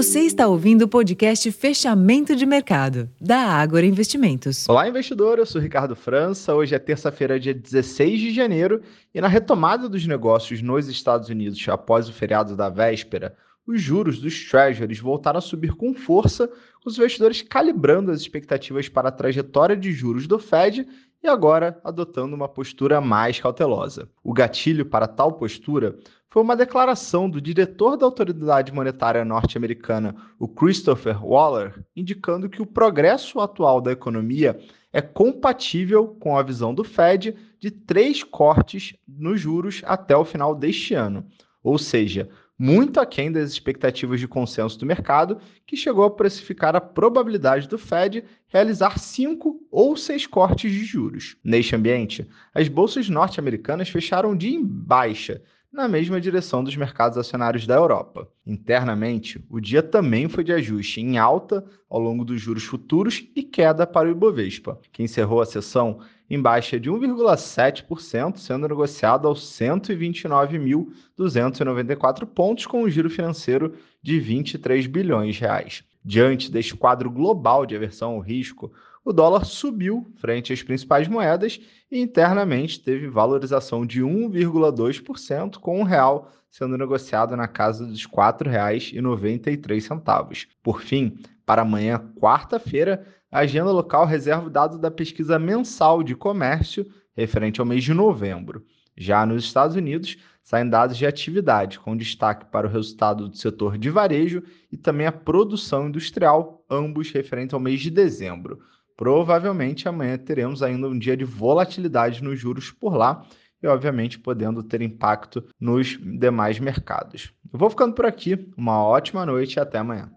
Você está ouvindo o podcast Fechamento de Mercado, da Ágora Investimentos. Olá, investidor. Eu sou Ricardo França. Hoje é terça-feira, dia 16 de janeiro, e na retomada dos negócios nos Estados Unidos após o feriado da véspera, os juros dos treasuries voltaram a subir com força, os investidores calibrando as expectativas para a trajetória de juros do Fed e agora adotando uma postura mais cautelosa. O gatilho para tal postura foi uma declaração do diretor da autoridade monetária norte-americana, o Christopher Waller, indicando que o progresso atual da economia é compatível com a visão do Fed de três cortes nos juros até o final deste ano. Ou seja, muito aquém das expectativas de consenso do mercado, que chegou a precificar a probabilidade do Fed realizar cinco ou seis cortes de juros. Neste ambiente, as bolsas norte-americanas fecharam de em baixa, na mesma direção dos mercados acionários da Europa. Internamente, o dia também foi de ajuste em alta ao longo dos juros futuros e queda para o Ibovespa, que encerrou a sessão em baixa de 1,7%, sendo negociado aos 129.294 pontos com um giro financeiro de 23 bilhões de reais. Diante deste quadro global de aversão ao risco, o dólar subiu frente às principais moedas e internamente teve valorização de 1,2%, com o real sendo negociado na casa dos R$ 4,93. Por fim, para amanhã, quarta-feira, a agenda local reserva o dado da pesquisa mensal de comércio referente ao mês de novembro. Já nos Estados Unidos, saem dados de atividade, com destaque para o resultado do setor de varejo e também a produção industrial, ambos referentes ao mês de dezembro. Provavelmente amanhã teremos ainda um dia de volatilidade nos juros por lá e, obviamente, podendo ter impacto nos demais mercados. Eu vou ficando por aqui. Uma ótima noite e até amanhã.